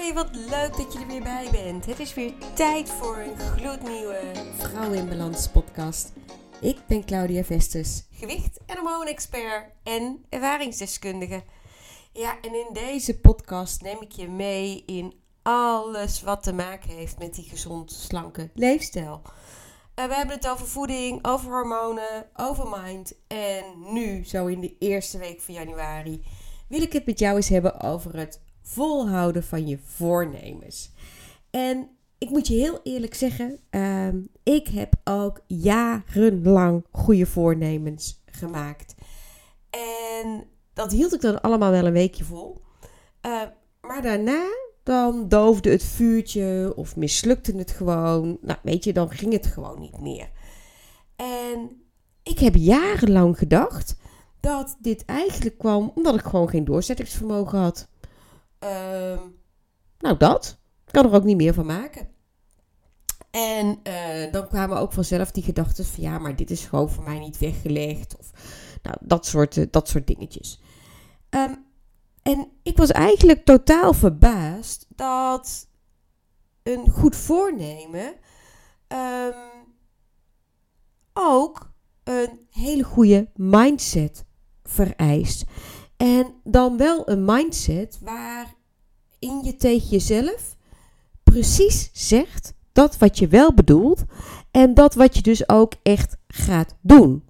Hi, wat leuk dat je er weer bij bent. Het is weer tijd voor een gloednieuwe Vrouw in Balans podcast. Ik ben Claudia Vestes, gewicht- en hormoonexpert en ervaringsdeskundige. Ja, en in deze podcast neem ik je mee in alles wat te maken heeft met die gezond slanke leefstijl. Uh, we hebben het over voeding, over hormonen, over mind. En nu, zo in de eerste week van januari, wil ik het met jou eens hebben over het volhouden van je voornemens. En ik moet je heel eerlijk zeggen, uh, ik heb ook jarenlang goede voornemens gemaakt. En dat hield ik dan allemaal wel een weekje vol. Uh, maar daarna dan doofde het vuurtje of mislukte het gewoon. Nou, weet je, dan ging het gewoon niet meer. En ik heb jarenlang gedacht dat dit eigenlijk kwam omdat ik gewoon geen doorzettingsvermogen had. Uh, nou, dat. Kan er ook niet meer van maken. En uh, dan kwamen ook vanzelf die gedachten van ja, maar dit is gewoon voor mij niet weggelegd. Of nou, dat soort, uh, dat soort dingetjes. Um, en ik was eigenlijk totaal verbaasd dat een goed voornemen um, ook een hele goede mindset vereist. En dan wel een mindset waarin je tegen jezelf precies zegt dat wat je wel bedoelt en dat wat je dus ook echt gaat doen.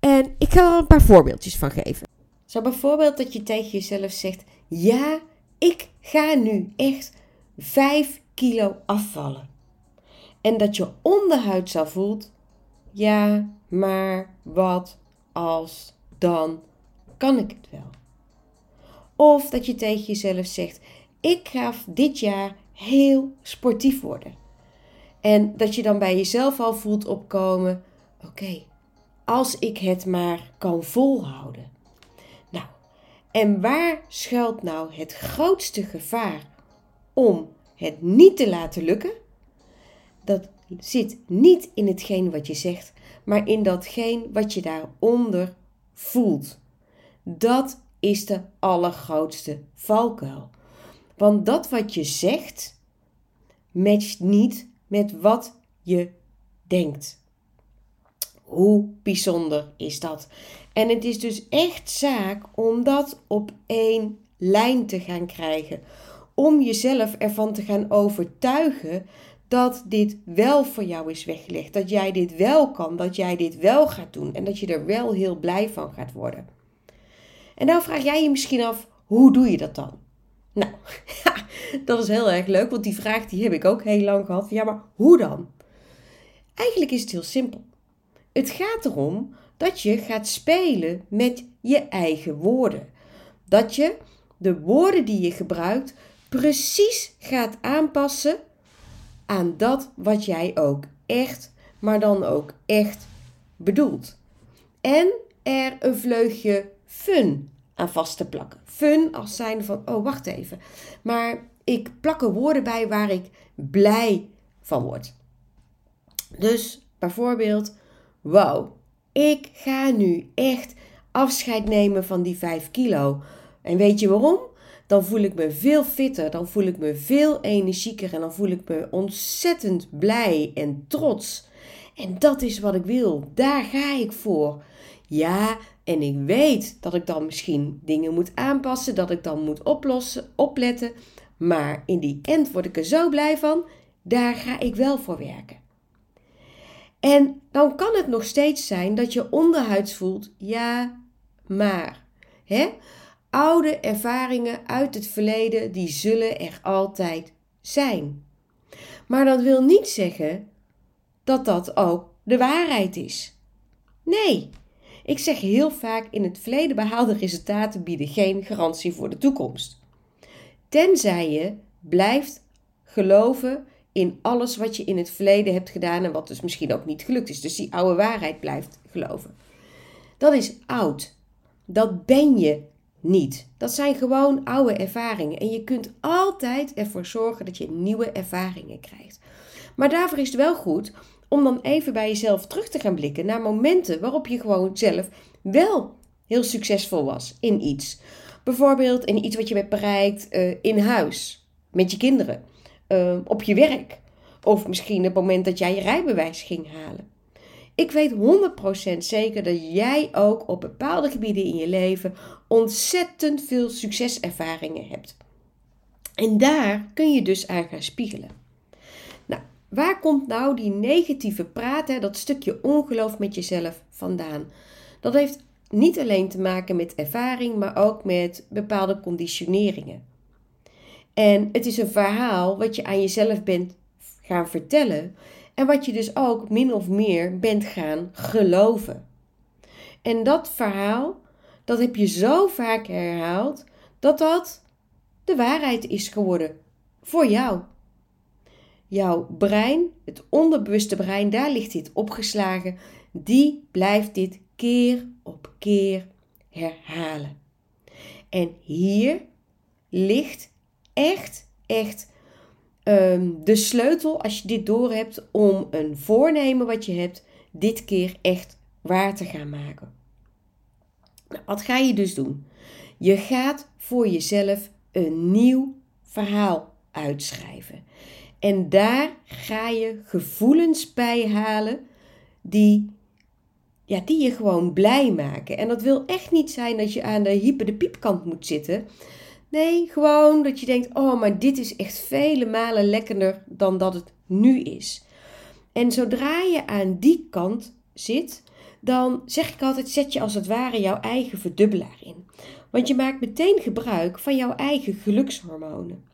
En ik ga er een paar voorbeeldjes van geven. Zo bijvoorbeeld dat je tegen jezelf zegt: Ja, ik ga nu echt 5 kilo afvallen. En dat je onderhuid zo voelt: Ja, maar wat als dan kan ik het wel? Of dat je tegen jezelf zegt: Ik ga dit jaar heel sportief worden. En dat je dan bij jezelf al voelt opkomen: Oké, als ik het maar kan volhouden. En waar schuilt nou het grootste gevaar om het niet te laten lukken? Dat zit niet in hetgeen wat je zegt, maar in datgene wat je daaronder voelt. Dat is de allergrootste valkuil. Want dat wat je zegt, matcht niet met wat je denkt. Hoe bijzonder is dat? En het is dus echt zaak om dat op één lijn te gaan krijgen. Om jezelf ervan te gaan overtuigen dat dit wel voor jou is weggelegd. Dat jij dit wel kan, dat jij dit wel gaat doen en dat je er wel heel blij van gaat worden. En nou vraag jij je misschien af, hoe doe je dat dan? Nou, dat is heel erg leuk, want die vraag die heb ik ook heel lang gehad. Ja, maar hoe dan? Eigenlijk is het heel simpel. Het gaat erom dat je gaat spelen met je eigen woorden. Dat je de woorden die je gebruikt precies gaat aanpassen aan dat wat jij ook echt, maar dan ook echt bedoelt. En er een vleugje fun aan vast te plakken. Fun als zijn van, oh wacht even, maar ik plak er woorden bij waar ik blij van word. Dus bijvoorbeeld, wow, ik ga nu echt afscheid nemen van die 5 kilo. En weet je waarom? Dan voel ik me veel fitter, dan voel ik me veel energieker en dan voel ik me ontzettend blij en trots. En dat is wat ik wil. Daar ga ik voor. Ja, en ik weet dat ik dan misschien dingen moet aanpassen, dat ik dan moet oplossen, opletten. Maar in die end word ik er zo blij van. Daar ga ik wel voor werken. En dan kan het nog steeds zijn dat je onderhuids voelt, ja, maar. Hè? Oude ervaringen uit het verleden, die zullen er altijd zijn. Maar dat wil niet zeggen dat dat ook de waarheid is. Nee, ik zeg heel vaak: in het verleden behaalde resultaten bieden geen garantie voor de toekomst. Tenzij je blijft geloven in alles wat je in het verleden hebt gedaan en wat dus misschien ook niet gelukt is. Dus die oude waarheid blijft geloven. Dat is oud. Dat ben je niet. Dat zijn gewoon oude ervaringen. En je kunt altijd ervoor zorgen dat je nieuwe ervaringen krijgt. Maar daarvoor is het wel goed om dan even bij jezelf terug te gaan blikken naar momenten waarop je gewoon zelf wel heel succesvol was in iets. Bijvoorbeeld in iets wat je hebt bereikt uh, in huis met je kinderen, ehm, op je werk of misschien het moment dat jij je rijbewijs ging halen. Ik weet 100% zeker dat jij ook op bepaalde gebieden in je leven ontzettend veel succeservaringen hebt. En daar kun je dus aan gaan spiegelen. Waar komt nou die negatieve praat, hè, dat stukje ongeloof met jezelf vandaan? Dat heeft niet alleen te maken met ervaring, maar ook met bepaalde conditioneringen. En het is een verhaal wat je aan jezelf bent gaan vertellen en wat je dus ook min of meer bent gaan geloven. En dat verhaal, dat heb je zo vaak herhaald, dat dat de waarheid is geworden voor jou. Jouw brein, het onderbewuste brein, daar ligt dit opgeslagen, die blijft dit keer op keer herhalen. En hier ligt echt, echt um, de sleutel als je dit door hebt om een voornemen wat je hebt, dit keer echt waar te gaan maken. Nou, wat ga je dus doen? Je gaat voor jezelf een nieuw verhaal uitschrijven. En daar ga je gevoelens bij halen die, ja, die je gewoon blij maken. En dat wil echt niet zijn dat je aan de hyper de piepkant moet zitten. Nee, gewoon dat je denkt: oh, maar dit is echt vele malen lekkerder dan dat het nu is. En zodra je aan die kant zit, dan zeg ik altijd: zet je als het ware jouw eigen verdubbelaar in. Want je maakt meteen gebruik van jouw eigen gelukshormonen.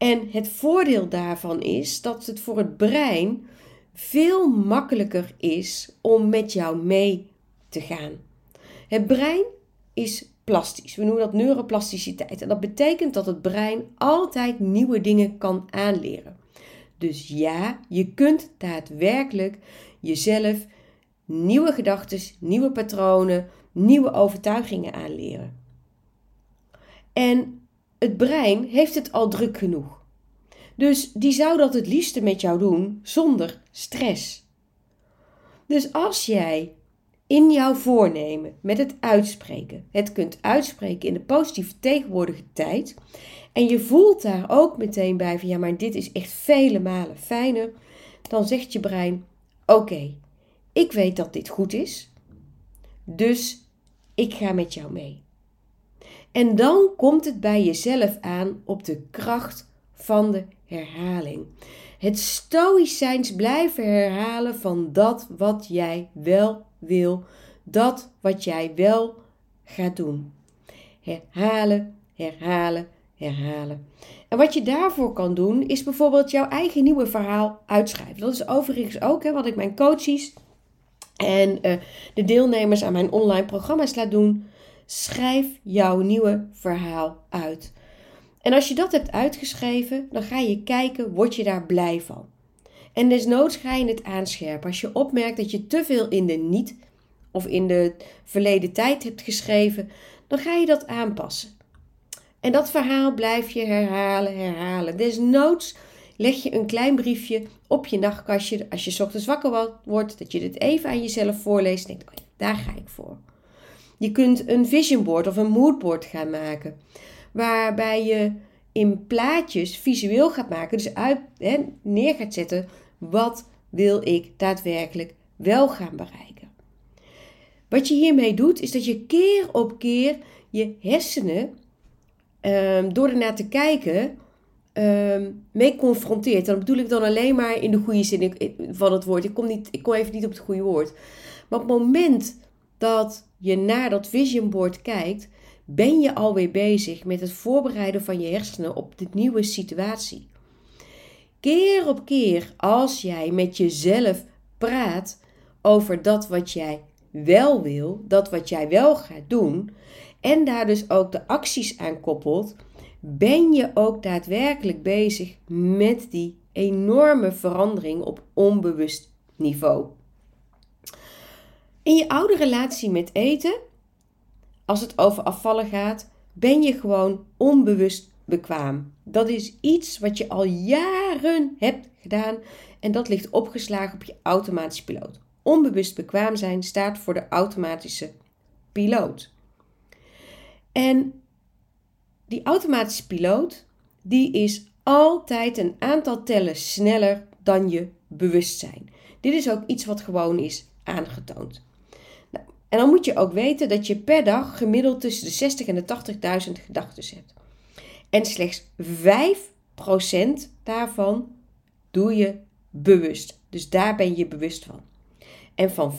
En het voordeel daarvan is dat het voor het brein veel makkelijker is om met jou mee te gaan. Het brein is plastisch. We noemen dat neuroplasticiteit. En dat betekent dat het brein altijd nieuwe dingen kan aanleren. Dus ja, je kunt daadwerkelijk jezelf nieuwe gedachten, nieuwe patronen, nieuwe overtuigingen aanleren. En het brein heeft het al druk genoeg. Dus die zou dat het liefste met jou doen zonder stress. Dus als jij in jouw voornemen met het uitspreken, het kunt uitspreken in de positieve tegenwoordige tijd, en je voelt daar ook meteen bij van ja, maar dit is echt vele malen fijner, dan zegt je brein: Oké, ik weet dat dit goed is, dus ik ga met jou mee. En dan komt het bij jezelf aan op de kracht van de herhaling. Het stoïcijns blijven herhalen van dat wat jij wel wil, dat wat jij wel gaat doen. Herhalen, herhalen, herhalen. En wat je daarvoor kan doen, is bijvoorbeeld jouw eigen nieuwe verhaal uitschrijven. Dat is overigens ook hè, wat ik mijn coaches en uh, de deelnemers aan mijn online programma's laat doen. Schrijf jouw nieuwe verhaal uit. En als je dat hebt uitgeschreven, dan ga je kijken, word je daar blij van? En desnoods ga je het aanscherpen. Als je opmerkt dat je te veel in de niet of in de verleden tijd hebt geschreven, dan ga je dat aanpassen. En dat verhaal blijf je herhalen, herhalen. Desnoods leg je een klein briefje op je nachtkastje als je ochtends wakker wordt, dat je dit even aan jezelf voorleest en denkt, oh daar ga ik voor. Je kunt een vision board of een mood board gaan maken waarbij je in plaatjes visueel gaat maken, dus uit, hè, neer gaat zetten, wat wil ik daadwerkelijk wel gaan bereiken. Wat je hiermee doet, is dat je keer op keer je hersenen, um, door ernaar te kijken, um, mee confronteert. En dat bedoel ik dan alleen maar in de goede zin van het woord. Ik kom, niet, ik kom even niet op het goede woord. Maar op het moment dat je naar dat vision board kijkt, ben je alweer bezig met het voorbereiden van je hersenen op de nieuwe situatie. Keer op keer als jij met jezelf praat over dat wat jij wel wil, dat wat jij wel gaat doen, en daar dus ook de acties aan koppelt, ben je ook daadwerkelijk bezig met die enorme verandering op onbewust niveau. In je oude relatie met eten als het over afvallen gaat, ben je gewoon onbewust bekwaam. Dat is iets wat je al jaren hebt gedaan en dat ligt opgeslagen op je automatische piloot. Onbewust bekwaam zijn staat voor de automatische piloot. En die automatische piloot, die is altijd een aantal tellen sneller dan je bewustzijn. Dit is ook iets wat gewoon is aangetoond. En dan moet je ook weten dat je per dag gemiddeld tussen de 60 en de 80.000 gedachten hebt. En slechts 5% daarvan doe je bewust. Dus daar ben je bewust van. En van 95%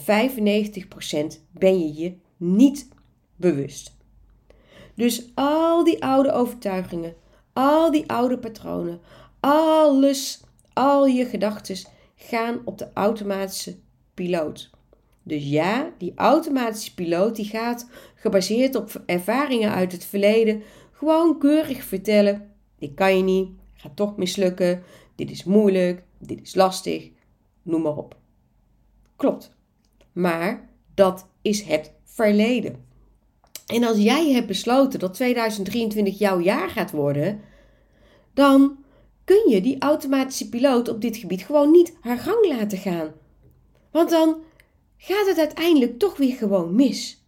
ben je je niet bewust. Dus al die oude overtuigingen, al die oude patronen, alles, al je gedachten gaan op de automatische piloot. Dus ja, die automatische piloot die gaat gebaseerd op ervaringen uit het verleden gewoon keurig vertellen: dit kan je niet, gaat toch mislukken, dit is moeilijk, dit is lastig, noem maar op. Klopt. Maar dat is het verleden. En als jij hebt besloten dat 2023 jouw jaar gaat worden, dan kun je die automatische piloot op dit gebied gewoon niet haar gang laten gaan. Want dan gaat het uiteindelijk toch weer gewoon mis.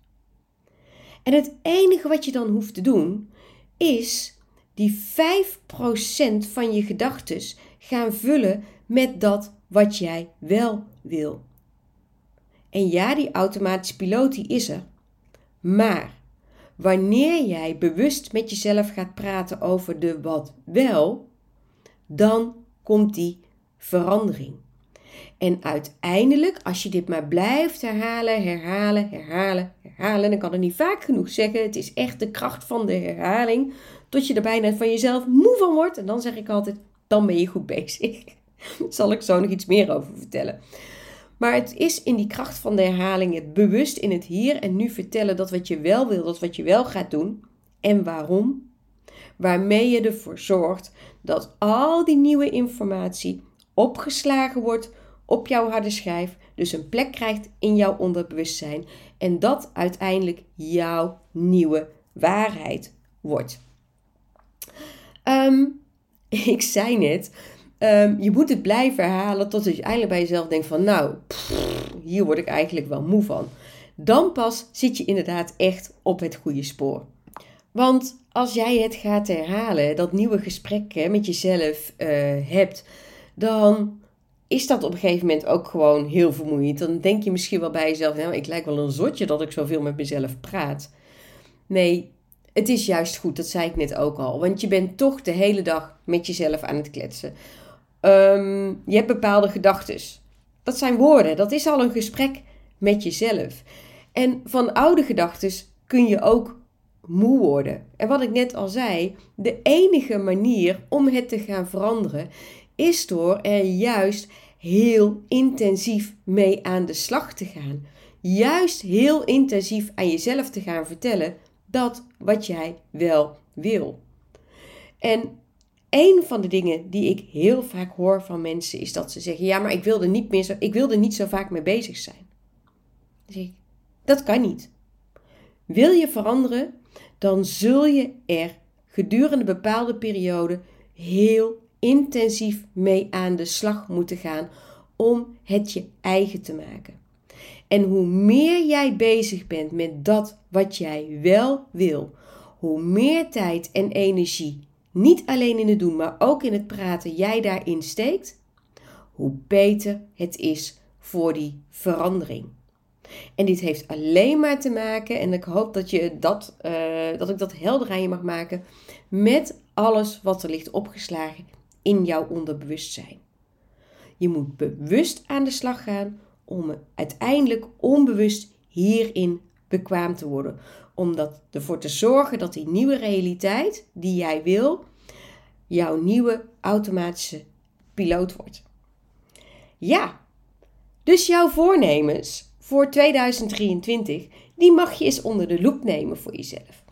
En het enige wat je dan hoeft te doen, is die 5% van je gedachten gaan vullen met dat wat jij wel wil. En ja, die automatische piloot die is er. Maar wanneer jij bewust met jezelf gaat praten over de wat wel, dan komt die verandering. En uiteindelijk, als je dit maar blijft herhalen, herhalen, herhalen, herhalen, dan kan het niet vaak genoeg zeggen. Het is echt de kracht van de herhaling, tot je er bijna van jezelf moe van wordt. En dan zeg ik altijd, dan ben je goed bezig. Zal ik zo nog iets meer over vertellen. Maar het is in die kracht van de herhaling, het bewust in het hier en nu vertellen dat wat je wel wil, dat wat je wel gaat doen en waarom. Waarmee je ervoor zorgt dat al die nieuwe informatie opgeslagen wordt op jouw harde schijf, dus een plek krijgt in jouw onderbewustzijn en dat uiteindelijk jouw nieuwe waarheid wordt. Um, ik zei net, um, je moet het blijven herhalen tot je uiteindelijk bij jezelf denkt van nou, hier word ik eigenlijk wel moe van. Dan pas zit je inderdaad echt op het goede spoor. Want als jij het gaat herhalen, dat nieuwe gesprek met jezelf uh, hebt, dan is dat op een gegeven moment ook gewoon heel vermoeiend. Dan denk je misschien wel bij jezelf, nou, ik lijk wel een zotje dat ik zoveel met mezelf praat. Nee, het is juist goed, dat zei ik net ook al. Want je bent toch de hele dag met jezelf aan het kletsen. Um, je hebt bepaalde gedachten. Dat zijn woorden, dat is al een gesprek met jezelf. En van oude gedachten kun je ook moe worden. En wat ik net al zei, de enige manier om het te gaan veranderen is door er juist heel intensief mee aan de slag te gaan. Juist heel intensief aan jezelf te gaan vertellen dat wat jij wel wil. En een van de dingen die ik heel vaak hoor van mensen is dat ze zeggen: Ja, maar ik wil er niet, meer zo, ik wil er niet zo vaak mee bezig zijn. Ik: Dat kan niet. Wil je veranderen, dan zul je er gedurende bepaalde perioden heel intensief mee aan de slag moeten gaan om het je eigen te maken. En hoe meer jij bezig bent met dat wat jij wel wil, hoe meer tijd en energie, niet alleen in het doen, maar ook in het praten, jij daarin steekt, hoe beter het is voor die verandering. En dit heeft alleen maar te maken, en ik hoop dat, je dat, uh, dat ik dat helder aan je mag maken, met alles wat er ligt opgeslagen in jouw onderbewustzijn. Je moet bewust aan de slag gaan om uiteindelijk onbewust hierin bekwaam te worden. Om dat, ervoor te zorgen dat die nieuwe realiteit die jij wil, jouw nieuwe automatische piloot wordt. Ja, dus jouw voornemens voor 2023, die mag je eens onder de loep nemen voor jezelf.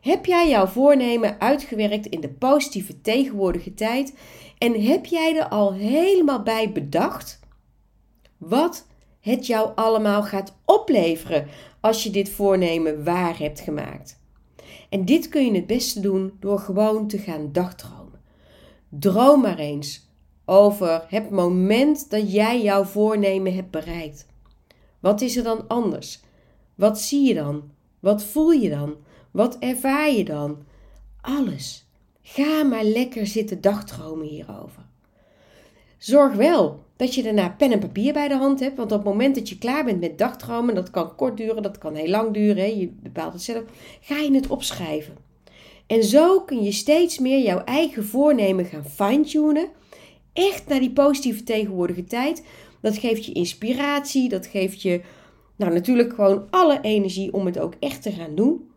Heb jij jouw voornemen uitgewerkt in de positieve tegenwoordige tijd en heb jij er al helemaal bij bedacht wat het jou allemaal gaat opleveren als je dit voornemen waar hebt gemaakt? En dit kun je het beste doen door gewoon te gaan dagdromen. Droom maar eens over het moment dat jij jouw voornemen hebt bereikt. Wat is er dan anders? Wat zie je dan? Wat voel je dan? Wat ervaar je dan? Alles. Ga maar lekker zitten dagdromen hierover. Zorg wel dat je daarna pen en papier bij de hand hebt. Want op het moment dat je klaar bent met dagdromen, dat kan kort duren, dat kan heel lang duren, je bepaalt het zelf, ga je het opschrijven. En zo kun je steeds meer jouw eigen voornemen gaan fine-tunen. Echt naar die positieve tegenwoordige tijd. Dat geeft je inspiratie, dat geeft je nou, natuurlijk gewoon alle energie om het ook echt te gaan doen.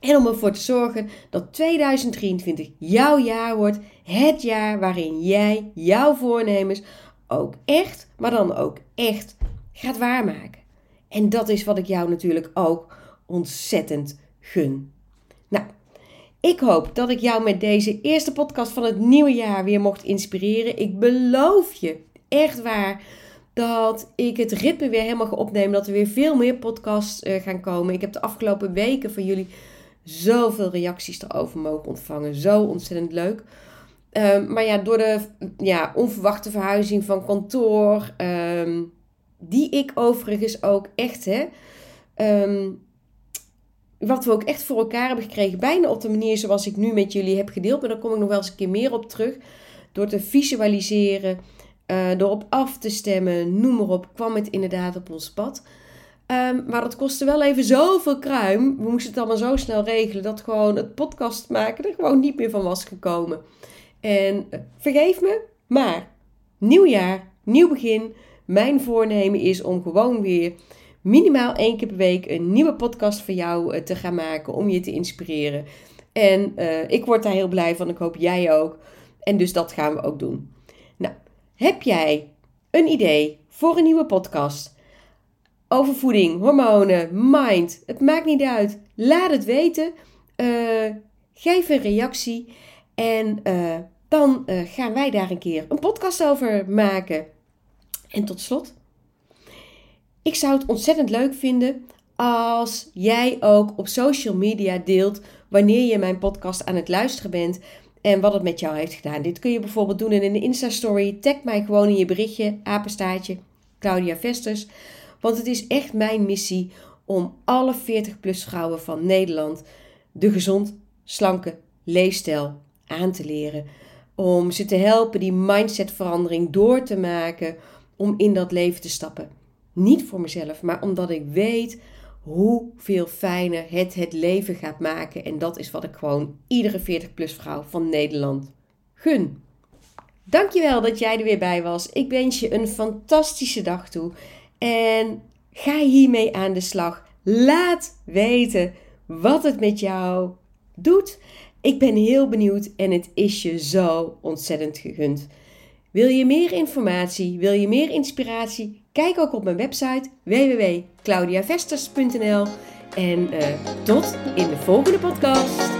En om ervoor te zorgen dat 2023 jouw jaar wordt. Het jaar waarin jij jouw voornemens ook echt, maar dan ook echt gaat waarmaken. En dat is wat ik jou natuurlijk ook ontzettend gun. Nou, ik hoop dat ik jou met deze eerste podcast van het nieuwe jaar weer mocht inspireren. Ik beloof je, echt waar, dat ik het ritme weer helemaal ga opnemen. Dat er weer veel meer podcasts uh, gaan komen. Ik heb de afgelopen weken van jullie zoveel reacties erover mogen ontvangen. Zo ontzettend leuk. Um, maar ja, door de ja, onverwachte verhuizing van kantoor, um, die ik overigens ook echt, hè, um, wat we ook echt voor elkaar hebben gekregen, bijna op de manier zoals ik nu met jullie heb gedeeld, maar daar kom ik nog wel eens een keer meer op terug. Door te visualiseren, uh, door op af te stemmen, noem maar op, kwam het inderdaad op ons pad. Um, maar dat kostte wel even zoveel kruim. We moesten het allemaal zo snel regelen dat gewoon het podcast maken er gewoon niet meer van was gekomen. En uh, vergeef me, maar nieuw jaar, nieuw begin. Mijn voornemen is om gewoon weer minimaal één keer per week een nieuwe podcast voor jou uh, te gaan maken. Om je te inspireren. En uh, ik word daar heel blij van. Ik hoop jij ook. En dus dat gaan we ook doen. Nou, heb jij een idee voor een nieuwe podcast? Over voeding, hormonen, mind. Het maakt niet uit. Laat het weten. Uh, geef een reactie. En uh, dan uh, gaan wij daar een keer een podcast over maken. En tot slot. Ik zou het ontzettend leuk vinden als jij ook op social media deelt wanneer je mijn podcast aan het luisteren bent en wat het met jou heeft gedaan. Dit kun je bijvoorbeeld doen in een Insta-story. Tag mij gewoon in je berichtje, apenstaartje, Claudia Vesters. Want het is echt mijn missie om alle 40-plus vrouwen van Nederland de gezond, slanke leefstijl aan te leren. Om ze te helpen die mindsetverandering door te maken om in dat leven te stappen. Niet voor mezelf, maar omdat ik weet hoeveel fijner het het leven gaat maken. En dat is wat ik gewoon iedere 40-plus vrouw van Nederland gun. Dankjewel dat jij er weer bij was. Ik wens je een fantastische dag toe. En ga hiermee aan de slag. Laat weten wat het met jou doet. Ik ben heel benieuwd en het is je zo ontzettend gegund. Wil je meer informatie? Wil je meer inspiratie? Kijk ook op mijn website www.claudiavesters.nl en uh, tot in de volgende podcast.